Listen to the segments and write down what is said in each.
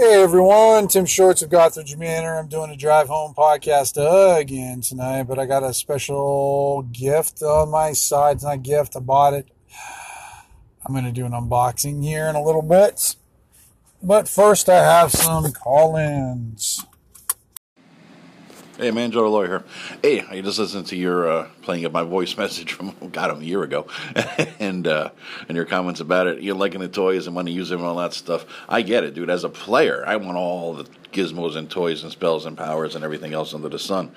Hey everyone, Tim Shorts of Gothridge Manor. I'm doing a drive home podcast again tonight, but I got a special gift on my side. It's not a gift, I bought it. I'm going to do an unboxing here in a little bit. But first, I have some call ins. Hey man, Joe Lawyer here. Hey, I just listened to your uh, playing of my voice message from God a year ago, and uh, and your comments about it. You're liking the toys and want to use them and all that stuff. I get it, dude. As a player, I want all the gizmos and toys and spells and powers and everything else under the sun.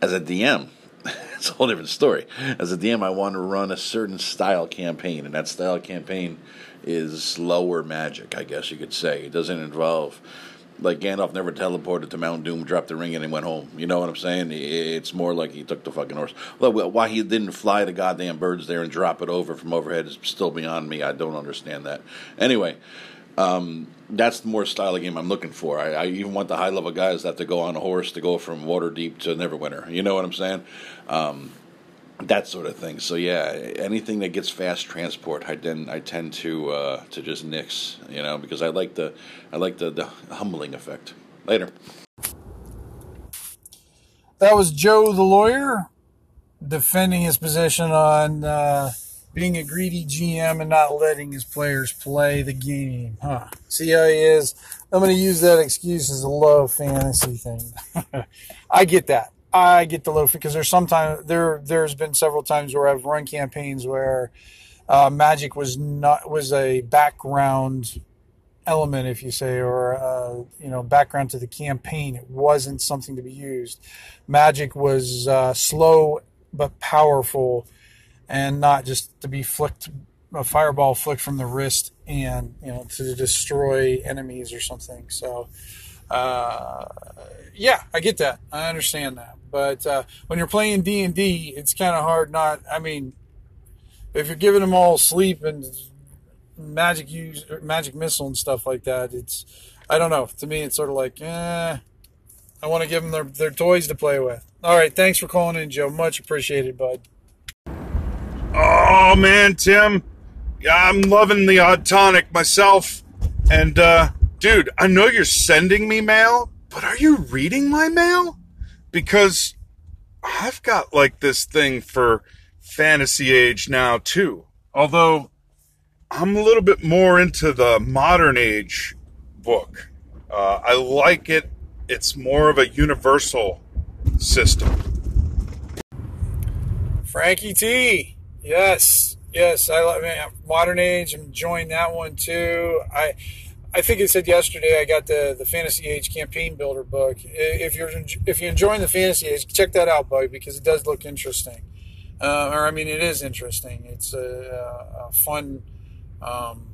As a DM, it's a whole different story. As a DM, I want to run a certain style campaign, and that style campaign is lower magic, I guess you could say. It doesn't involve like Gandalf never teleported to Mount Doom, dropped the ring, and he went home. You know what I'm saying? It's more like he took the fucking horse. Well, why he didn't fly the goddamn birds there and drop it over from overhead is still beyond me. I don't understand that. Anyway, um, that's the more style of game I'm looking for. I, I, even want the high level guys that have to go on a horse to go from Waterdeep to Neverwinter. You know what I'm saying? Um, that sort of thing. So yeah, anything that gets fast transport, I then I tend to uh, to just nix, you know, because I like the I like the, the humbling effect. Later. That was Joe the lawyer defending his position on uh, being a greedy GM and not letting his players play the game. Huh? See how he is. I'm going to use that excuse as a low fantasy thing. I get that. I get the low because there's sometimes there there's been several times where I've run campaigns where uh, magic was not was a background element, if you say, or uh, you know background to the campaign. It wasn't something to be used. Magic was uh, slow but powerful, and not just to be flicked a fireball flicked from the wrist and you know to destroy enemies or something. So. Uh, yeah, I get that. I understand that. But uh, when you're playing D and D, it's kind of hard not. I mean, if you're giving them all sleep and magic use, magic missile and stuff like that, it's. I don't know. To me, it's sort of like, eh. I want to give them their, their toys to play with. All right, thanks for calling in, Joe. Much appreciated, bud. Oh man, Tim, yeah, I'm loving the odd tonic myself. And uh, dude, I know you're sending me mail, but are you reading my mail? Because I've got like this thing for fantasy age now too. Although I'm a little bit more into the modern age book. Uh, I like it. It's more of a universal system. Frankie T. Yes, yes. I love modern age. I'm enjoying that one too. I I think it said yesterday I got the the Fantasy Age Campaign Builder book. If you're if you're enjoying the Fantasy Age, check that out, buddy, because it does look interesting. Uh, or I mean, it is interesting. It's a, a fun um,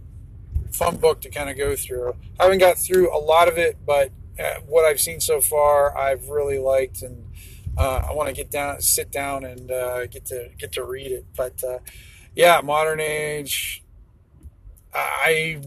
fun book to kind of go through. I haven't got through a lot of it, but uh, what I've seen so far, I've really liked, and uh, I want to get down, sit down, and uh, get to get to read it. But uh, yeah, Modern Age. I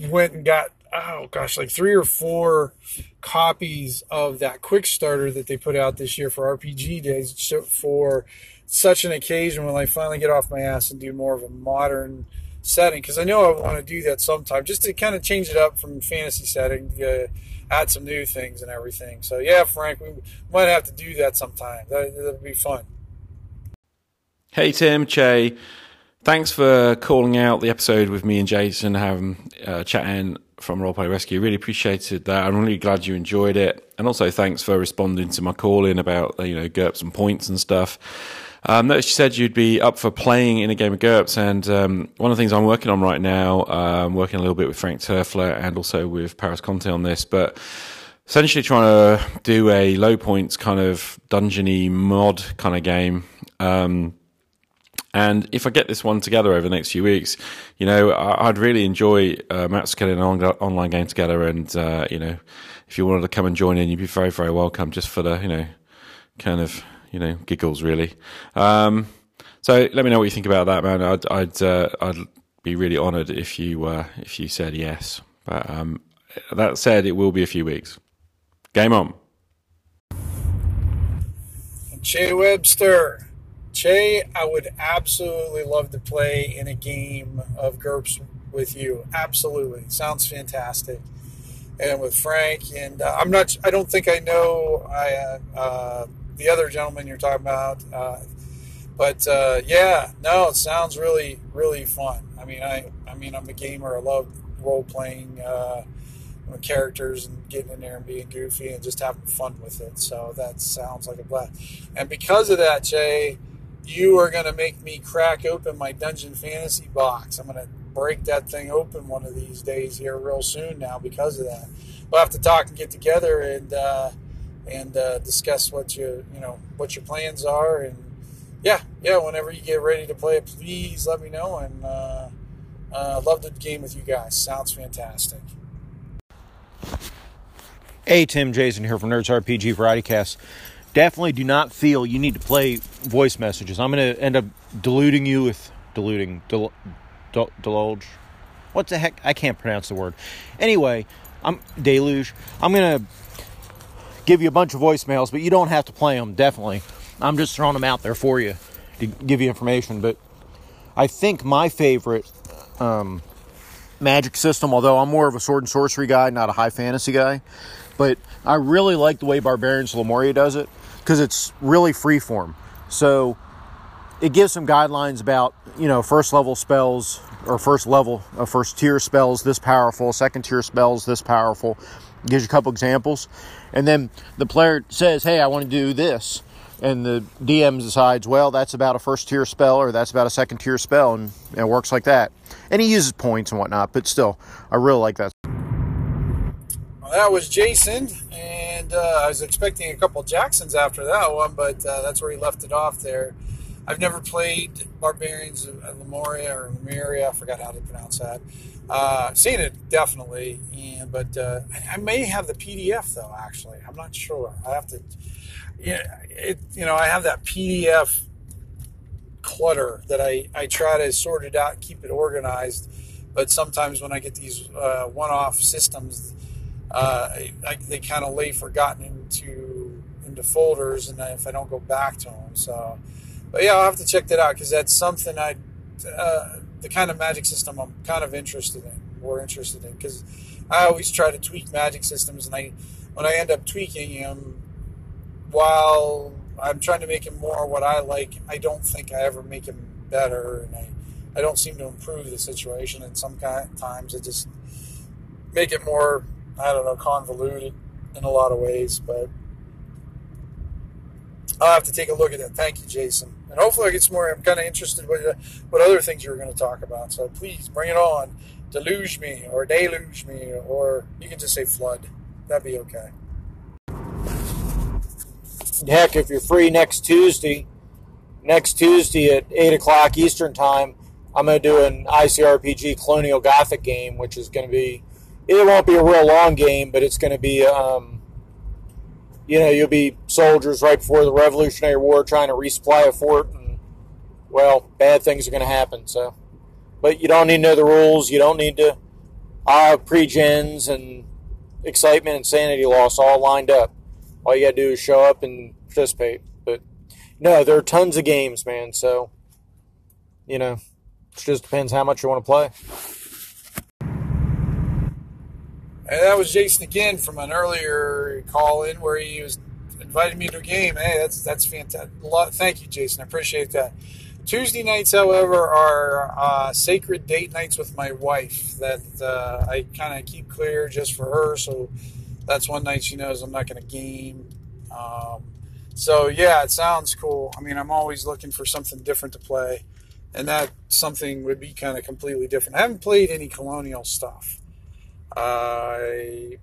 went and got oh gosh like three or four copies of that quick starter that they put out this year for rpg days for such an occasion when i finally get off my ass and do more of a modern setting. Because i know i want to do that sometime just to kind of change it up from fantasy setting uh, add some new things and everything. So yeah frank we might have to do that sometime. That, that'd be fun. Hey tim che thanks for calling out the episode with me and Jason having uh, chatting from Roleplay Rescue. Really appreciated that. I'm really glad you enjoyed it, and also thanks for responding to my call in about you know GURPS and points and stuff. Um, you said you'd be up for playing in a game of GURPS, and um, one of the things I'm working on right now, I'm um, working a little bit with Frank Turfler and also with Paris Conte on this, but essentially trying to do a low points kind of dungeony mod kind of game. Um, and if I get this one together over the next few weeks, you know, I'd really enjoy uh, Matt's getting an online game together. And, uh, you know, if you wanted to come and join in, you'd be very, very welcome just for the, you know, kind of, you know, giggles, really. Um, so let me know what you think about that, man. I'd, I'd, uh, I'd be really honoured if you, uh, if you said yes. But um, that said, it will be a few weeks. Game on. Che Webster. Che, I would absolutely love to play in a game of GURPS with you. Absolutely. Sounds fantastic. and with Frank. And uh, I'm not. I don't think I know. I uh, the other gentleman you're talking about. Uh, but uh, yeah, no, it sounds really, really fun. I mean, I, I mean, I'm a gamer. I love role playing uh, characters and getting in there and being goofy and just having fun with it. So that sounds like a blast. And because of that, Jay, you are going to make me crack open my Dungeon Fantasy box. I'm going to break that thing open one of these days here real soon now because of that. We'll have to talk and get together and uh, and uh, discuss what you you know what your plans are and yeah yeah whenever you get ready to play it, please let me know and uh, uh, love the game with you guys. Sounds fantastic. Hey, Tim Jason here from Nerds RPG Variety Cast. Definitely do not feel you need to play voice messages. I'm going to end up deluding you with diluting, del. What the heck? I can't pronounce the word. Anyway, I'm deluge. I'm going to give you a bunch of voicemails, but you don't have to play them. Definitely, I'm just throwing them out there for you to give you information. But I think my favorite um, magic system, although I'm more of a sword and sorcery guy, not a high fantasy guy. But I really like the way Barbarians Lemuria does it because it's really freeform. So it gives some guidelines about, you know, first level spells or first level, uh, first tier spells this powerful, second tier spells this powerful. Gives you a couple examples. And then the player says, hey, I want to do this and the DM decides, well, that's about a first tier spell or that's about a second tier spell, and it works like that. And he uses points and whatnot, but still, I really like that. That was Jason, and uh, I was expecting a couple Jacksons after that one, but uh, that's where he left it off there. I've never played Barbarians of Lemuria or Lemuria, I forgot how to pronounce that. Uh, seen it definitely, and, but uh, I may have the PDF though. Actually, I'm not sure. I have to yeah, it, you know, I have that PDF clutter that I, I try to sort it out, keep it organized. But sometimes when I get these uh, one-off systems, uh, I, they kind of lay forgotten into into folders, and if I don't go back to them, so. But yeah, I'll have to check that out because that's something I, uh, the kind of magic system I'm kind of interested in, more interested in, because I always try to tweak magic systems, and I, when I end up tweaking them, while I'm trying to make him more what I like, I don't think I ever make him better, and I, I don't seem to improve the situation. And some times I just make it more, I don't know, convoluted in a lot of ways. But I'll have to take a look at that. Thank you, Jason. And hopefully I get some more. I'm kind of interested what what other things you're going to talk about. So please bring it on. Deluge me or deluge me, or you can just say flood. That'd be okay heck, if you're free next Tuesday, next Tuesday at 8 o'clock Eastern Time, I'm going to do an ICRPG Colonial Gothic game, which is going to be, it won't be a real long game, but it's going to be, um, you know, you'll be soldiers right before the Revolutionary War trying to resupply a fort, and, well, bad things are going to happen, so. But you don't need to know the rules. You don't need to have pre-gens and excitement and sanity loss all lined up all you got to do is show up and participate. But no, there are tons of games, man. So, you know, it just depends how much you want to play. And that was Jason again from an earlier call in where he was inviting me to a game. Hey, that's that's fantastic. Thank you, Jason. I appreciate that. Tuesday nights, however, are uh, sacred date nights with my wife that uh, I kind of keep clear just for her. So that's one night she knows I'm not going to game. Um, so yeah, it sounds cool. I mean, I'm always looking for something different to play, and that something would be kind of completely different. I haven't played any colonial stuff. I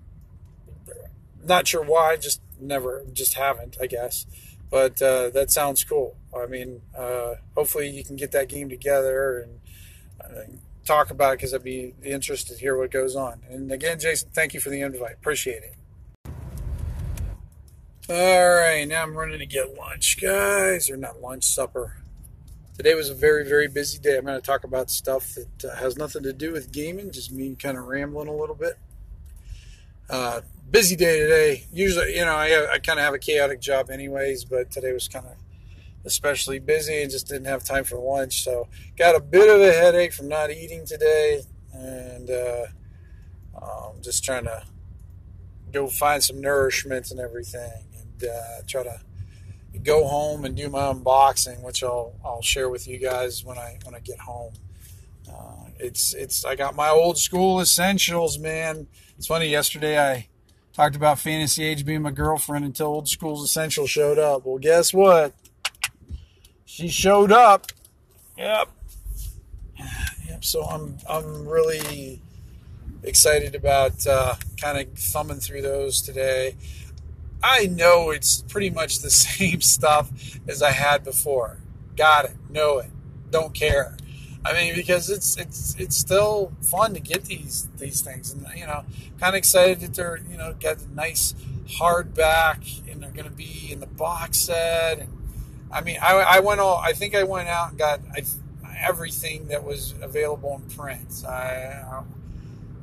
not sure why, just never, just haven't, I guess. But uh, that sounds cool. I mean, uh, hopefully you can get that game together and uh, talk about it because I'd be interested to hear what goes on. And again, Jason, thank you for the invite. Appreciate it. All right, now I'm running to get lunch, guys, or not lunch, supper. Today was a very, very busy day. I'm going to talk about stuff that uh, has nothing to do with gaming, just me kind of rambling a little bit. Uh, busy day today. Usually, you know, I, I kind of have a chaotic job, anyways, but today was kind of especially busy and just didn't have time for lunch. So got a bit of a headache from not eating today, and uh, um, just trying to go find some nourishment and everything, and uh, try to go home and do my unboxing, which I'll I'll share with you guys when I when I get home. Uh, it's it's I got my old school essentials, man. It's funny. Yesterday I talked about Fantasy Age being my girlfriend until Old School's Essential showed up. Well, guess what? She showed up. Yep. Yep. So I'm I'm really excited about uh, kind of thumbing through those today. I know it's pretty much the same stuff as I had before. Got it. Know it. Don't care. I mean, because it's it's it's still fun to get these these things, and you know, kind of excited that they're you know got a nice hardback, and they're going to be in the box set. And I mean, I, I went all I think I went out and got I, everything that was available in print. I,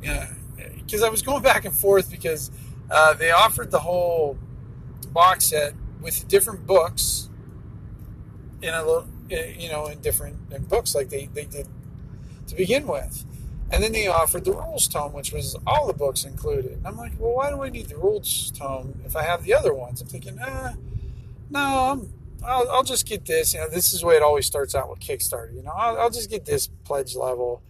you know, because I was going back and forth because uh, they offered the whole box set with different books in a little you know, in different in books like they, they did to begin with. And then they offered the rules tome, which was all the books included. And I'm like, well, why do I need the rules tome if I have the other ones? I'm thinking, ah, no, I'm, I'll, I'll just get this. You know, this is the way it always starts out with Kickstarter. You know, I'll, I'll just get this pledge level.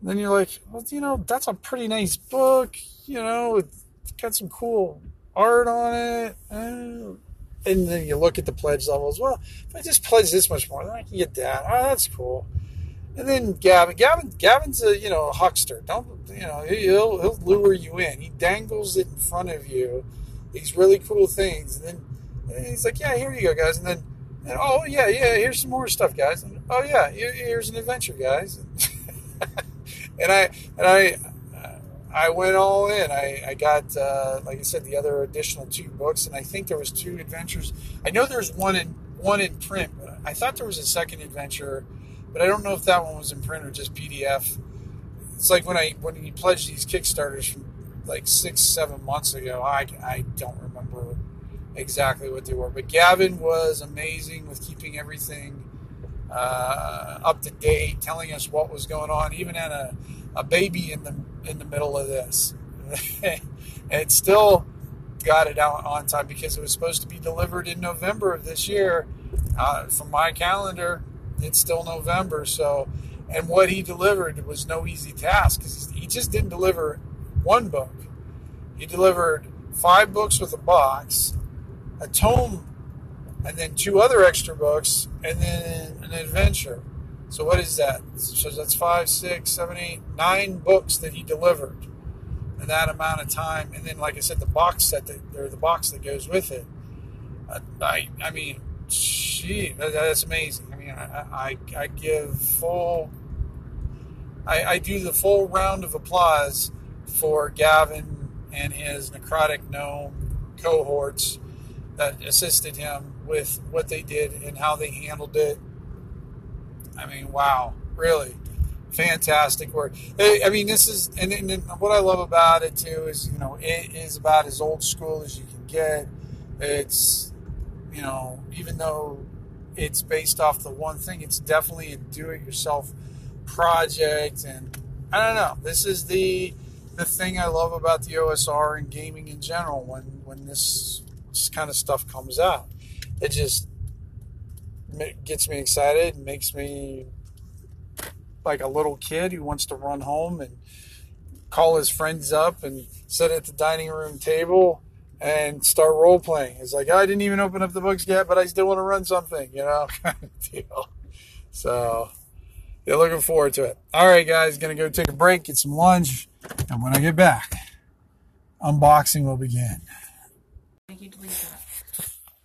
And then you're like, well, you know, that's a pretty nice book. You know, it's got some cool art on it. Uh, and then you look at the pledge levels. Well, if I just pledge this much more, then I can get that. Oh, that's cool. And then Gavin, Gavin, Gavin's a you know a huckster. Don't you know he'll he'll lure you in. He dangles it in front of you. These really cool things, and then and he's like, "Yeah, here you go, guys." And then, and, oh yeah, yeah, here's some more stuff, guys. And, oh yeah, here, here's an adventure, guys. and I and I I went all in. I, I got, uh, like I said, the other additional two books, and I think there was two adventures. I know there's one in one in print, but I thought there was a second adventure, but I don't know if that one was in print or just PDF. It's like when I when you pledged these Kickstarters from like six, seven months ago. I I don't remember exactly what they were, but Gavin was amazing with keeping everything uh, up to date, telling us what was going on, even at a a baby in the in the middle of this. and it still got it out on time because it was supposed to be delivered in November of this year. Uh, from my calendar, it's still November. So, and what he delivered was no easy task because he just didn't deliver one book. He delivered five books with a box, a tome, and then two other extra books, and then an adventure. So what is that? So that's five, six, seven, eight, nine books that he delivered in that amount of time. And then, like I said, the box set that or the box that goes with it. I, I mean, gee, that's amazing. I mean, I, I, I give full. I, I do the full round of applause for Gavin and his necrotic gnome cohorts that assisted him with what they did and how they handled it I mean, wow, really fantastic work. I mean, this is, and, and, what I love about it too is, you know, it is about as old school as you can get. It's, you know, even though it's based off the one thing, it's definitely a do-it-yourself project, and I don't know. This is the the thing I love about the OSR and gaming in general. When when this kind of stuff comes out, it just gets me excited, makes me like a little kid who wants to run home and call his friends up and sit at the dining room table and start role playing. It's like, oh, I didn't even open up the books yet, but I still want to run something, you know, kind of deal. So, yeah, looking forward to it. All right, guys, gonna go take a break, get some lunch, and when I get back, unboxing will begin.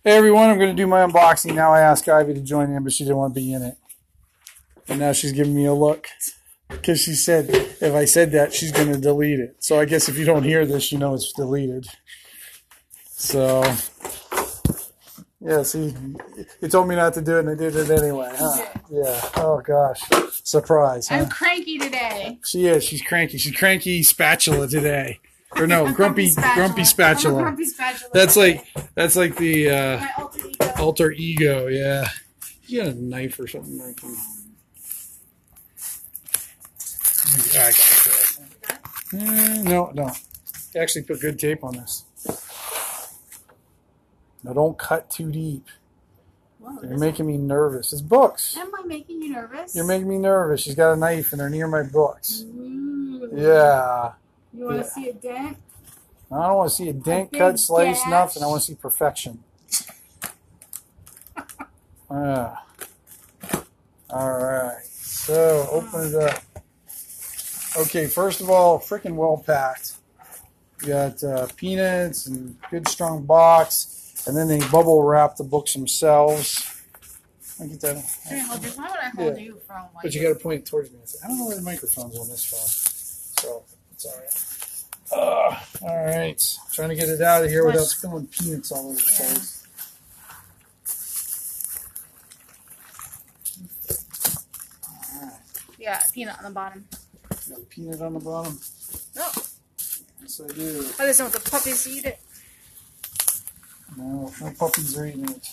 Hey everyone, I'm going to do my unboxing. Now I asked Ivy to join in, but she didn't want to be in it. And now she's giving me a look because she said if I said that, she's going to delete it. So I guess if you don't hear this, you know it's deleted. So, yeah, see, you told me not to do it and I did it anyway, huh? Yeah. Oh gosh. Surprise. Huh? I'm cranky today. She is. She's cranky. She's cranky spatula today or no, grumpy spatula. grumpy spatula. grumpy spatula. That's like that's like the uh, alter, ego. alter ego. Yeah, you got a knife or something like that. Yeah, I got it. Uh, no, no. Actually put good tape on this. Now don't cut too deep. Whoa, You're making me nervous. It's books. Am I making you nervous? You're making me nervous. She's got a knife and they're near my books. Ooh. Yeah. You want to see a dent? I don't want to see a dent, cut, slice, gash. nothing. I want to see perfection. Ah. All right. So open it up. Okay, first of all, freaking well packed. You got uh, peanuts and good strong box, and then they bubble wrap the books themselves. I get that. Can I hold you? Why would I hold Yeah. you from like? But you got to point it towards me. I don't know where the microphone's on this phone, so right. Uh, all right, trying to get it out of here without spilling peanuts all over the Yeah. place. yeah, peanut on the bottom. Got a peanut on the bottom. No, Yes, I do. I just want the puppies eat it. No, no puppies are eating it.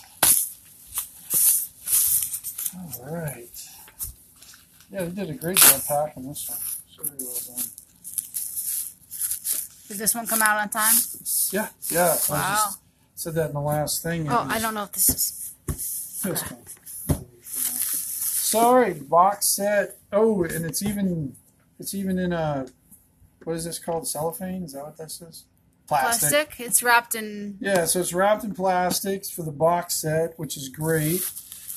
All right. Yeah, they did a great job packing this one. It's Very well done. Did this one come out on time? Yeah, yeah. I Wow. just said that in the last thing. Oh, I don't know if this is. Sorry, box set. Oh, and it's even it's even in a what is this called? Cellophane? Is that what this is? Plastic. Plastic. It's wrapped in. Yeah, so it's wrapped in plastics for the box set, which is great.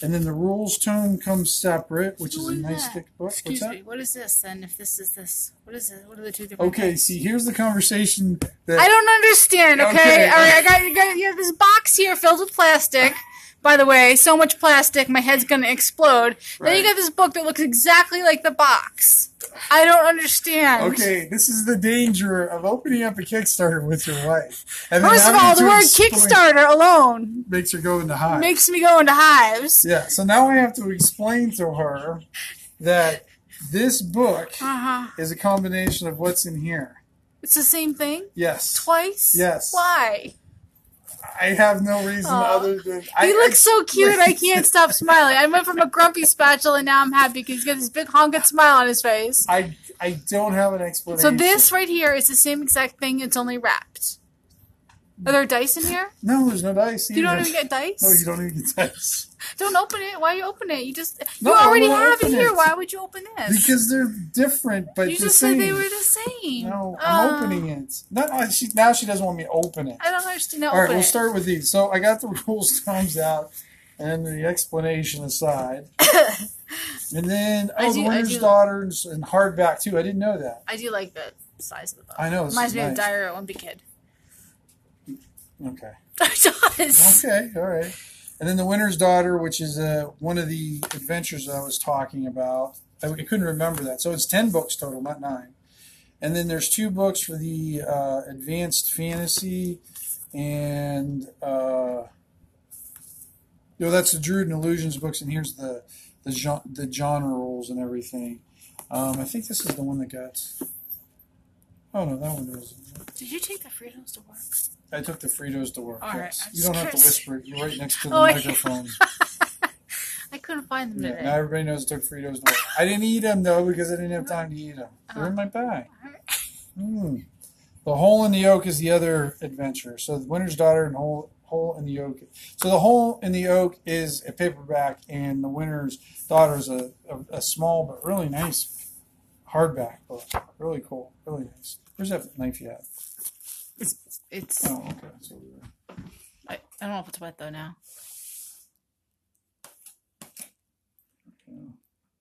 And then the rules tome comes separate, which is a nice that? thick book. Excuse What's that? me. What is this then? If this is this, what is it? What are the two different? Okay, things? see, here's the conversation that I don't understand. Okay, Okay. all right. I got you. Got you have this box here filled with plastic. By the way, so much plastic, my head's gonna explode. Then you Right. got this book that looks exactly like the box. I don't understand. Okay, this is the danger of opening up a Kickstarter with your wife. And First of all, the word Kickstarter alone makes her go into high. makes me go into hives. Yeah, so now I have to explain to her that this book Uh huh. is a combination of what's in here. It's the same thing Yes. twice. Yes. Why? I have no reason Aw. other than I, He looks so cute. I can't stop smiling. I went from a grumpy spatula, and now I'm happy because he's got this big honking smile on his face. I I don't have an explanation. So this right here is the same exact thing. It's only wrapped. Are there dice in here? No, there's no dice. You don't even get dice. No, you don't even get dice. Don't open it. Why you open it? You just you No, I already have it here. it. Why would you open this? Because they're different, but you just same. said they were the same. No, I'm Uh, opening it. No, no, she, now she doesn't want me to open it. I don't understand. Now All right, we'll it. start with these. So I got the rules tome out and the explanation aside. and then, oh, do- the do- Daughters and hardback too. I didn't know that. I do like the size of the book. I know. Reminds me of. Diary of a Wimpy Kid. Okay. Okay, all right. And then the Winter's Daughter, which is uh, one of the adventures I was talking about. I, I couldn't remember that. So it's 10 books total, not nine. And then there's two books for the uh, advanced fantasy and. Uh, you know, that's the Druid and Illusions books, and here's the the, gen- the genre rules and everything. Um, I think this is the one that got. Oh no, that one was. Did you take the Fritos to work? I took the Fritos to work. All right, yes. I'm You don't have to whisper. You're right next to the Oh, microphone. I couldn't find them Yeah, today. now everybody knows I took Fritos to work. I didn't eat them though because I didn't have time to eat them. They're in my bag. Mm. The Hole in the Oak is the other adventure. So the Winter's Daughter and Hole Hole in the Oak. So the Hole in the Oak is a paperback, and the Winter's Daughter is a, a, a small but really nice hardback book. Really cool. Really nice. Where's that knife you have? It's it's. Oh, okay. So we were- I, I don't know if it's wet though now.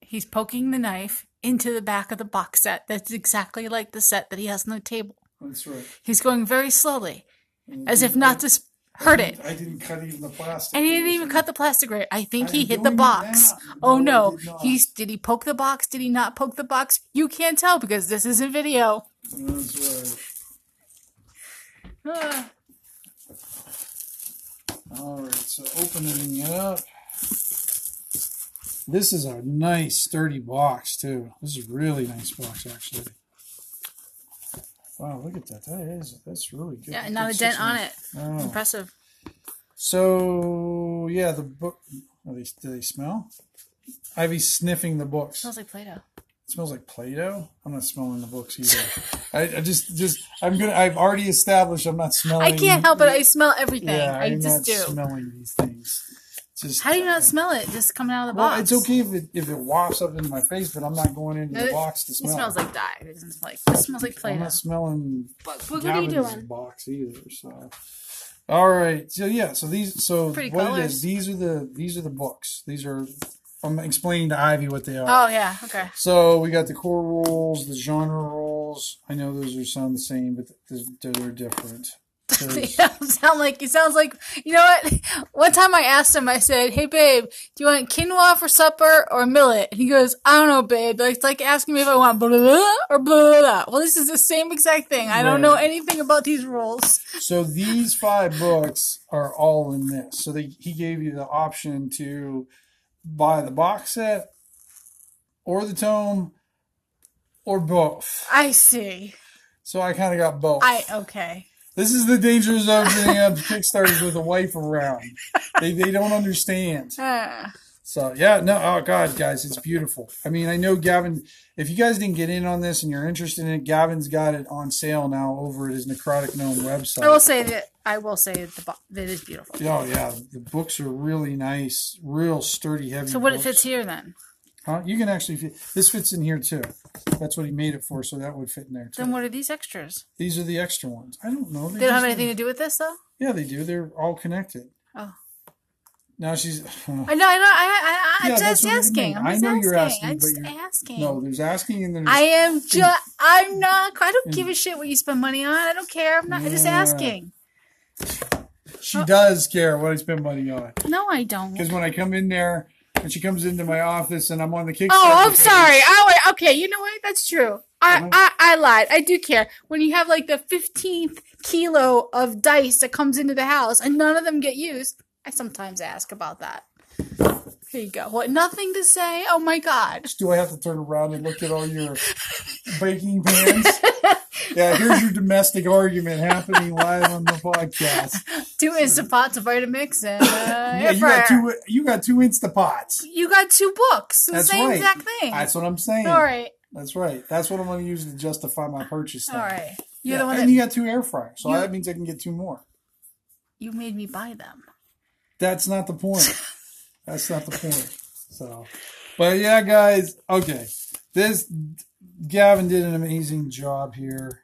He's poking the knife into the back of the box set. That's exactly like the set that he has on the table. That's right. He's going very slowly, as if not to hurt it. I didn't cut even the plastic. And he didn't even cut the plastic right. I think I he hit the box. Oh No, I no. did. He's did he poke the box? Did he not poke the box? You can't tell because this isn't video. That's right. Ah. All right, so opening it up. This is a nice sturdy box too. This is a really nice box actually. Wow, look at that. That is that's really good. Yeah, and not a dent on it. Oh. Impressive. So yeah, the book. Are they, do they smell? Ivy's sniffing the books. smells like Play-Doh. Smells like Play-Doh. I'm not smelling the books either. I, I just, just, I'm gonna. I've already established I'm not smelling. I can't help it. I smell everything. Yeah, I I'm just not do. smelling these things. Just How do you not smell it? Just coming out of the Well, box. it's okay if it if it wafts up into my face, but I'm not going into the It- box to smell. It smell. smells like dye. It doesn't smell like. It smells like I'm Play-Doh. not smelling What, what are you doing? box either. So, all right. So yeah. So these. So Pretty what colors. is? These are the these are the books. These are. I'm explaining to Ivy what they are. Oh yeah. Okay. So we got the core rules, the genre rules. I know those are sound the same, but th- they're different. Yeah, sound like it sounds like you know what? One time I asked him, I said, "Hey babe, do you want quinoa for supper or millet?" And he goes, "I don't know, babe. Like it's like asking me if I want blah blah, blah or blah blah." blah. Well, this is the same exact thing. I don't know anything about these rules. So these five books are all in this. So they, he gave you the option to buy the box set or the tome or both. I see. So I kind of got both. I okay. this is the dangers of being on Kickstarters with a wife around. They, they don't understand. Ah. So yeah, no, oh god, guys, it's beautiful. I mean, I know Gavin. If you guys didn't get in on this and you're interested in it, Gavin's got it on sale now over at his Necrotic Gnome website. I will say that I will say that the bo- that is beautiful. Oh yeah, the books are really nice, real sturdy, heavy. So what it fits here then? Huh? You can actually fit. This fits in here too. That's what he made it for, so that would fit in there too. Then what are these extras? These are the extra ones. I don't know. They don't have anything to do with this though. Yeah, they do. They're all connected. Oh. Now she's. I know. I know. I. I. I Yeah, just asking. I just know you're asking. asking, I'm just asking. no, there's asking and there's. I am just. I'm not. I don't give a shit what you spend money on. I don't care. I'm not. I'm just asking. she oh. does care what I spend money on No, I don't. because when I come in there, when she comes into my office and I'm on the Kickstarter. Oh, I'm page- sorry. Oh, wait, okay. You know what? That's true. I, uh-huh. I, I lied. I do care. When you have like the 15th kilo of dice that comes into the house and none of them get used, I sometimes ask about that. Here you go. What? Nothing to say? Oh my God. Do I have to turn around and look at all your baking pans? yeah, here's your domestic argument happening live on the podcast. Two Instapots of Vitamix and uh, Yeah, you got two. You got two Instapots. You got two books. The That's same right. exact thing. That's what I'm saying. All right. That's right. That's what I'm going to use to justify my purchase. All right. You're Yeah, the one and that you got two air fryers, so You- that means I can get two more. you made me buy them. That's not the point. That's not the point. So, but yeah, guys. Okay, this Gavin did an amazing job here.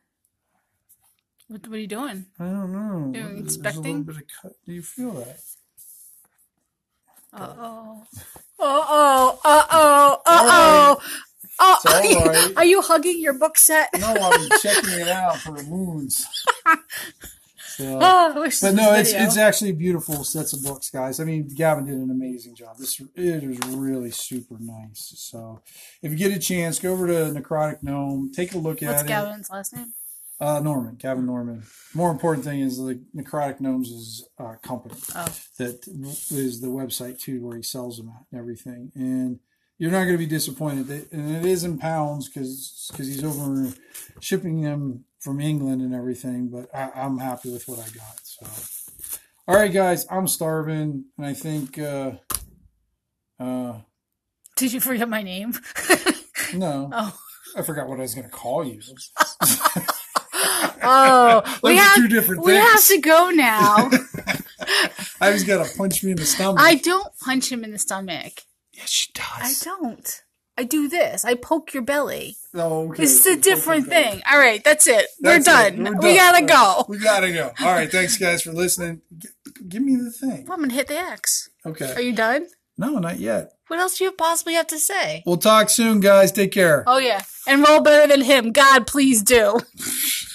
What, what are you doing? I don't know. You're inspecting? bit of cut. Do you feel that? Uh oh. Uh oh. Uh oh. Uh oh. Oh, all right. are you hugging your book set? No, I'm checking it out for the wounds. So, Oh, but no, it's video. it's actually beautiful sets of books, guys. I mean, Gavin did an amazing job. This it is really super nice. So, if you get a chance, go over to Necrotic Gnome, take a look What's at it. What's Gavin's last name? Uh, Norman, Gavin Norman. More important thing is the Necrotic Gnomes is uh, company Oh. that is the website too, where he sells them at and everything. And you're not going to be disappointed. And it is in pounds because because he's over shipping them from England and everything. But I, I'm happy with what I got. So, all right, guys, I'm starving, and I think uh, uh, Did you forget my name? no, oh. I forgot what I was going to call you. Oh, we have two different we have to go now. I just got to punch me in the stomach. I don't punch him in the stomach. yes, she does. I don't. I do this. I poke your belly. Oh, okay. This is a different thing. All right, that's it. That's We're, it. done. We're We gotta go. We gotta go. All right. Thanks, guys, for listening. G- give me the thing. I'm gonna hit the X. Okay. Are you done? No, not yet. What else do you possibly have to say? We'll talk soon, guys. Take care. Oh yeah, and roll better than him. God, please do.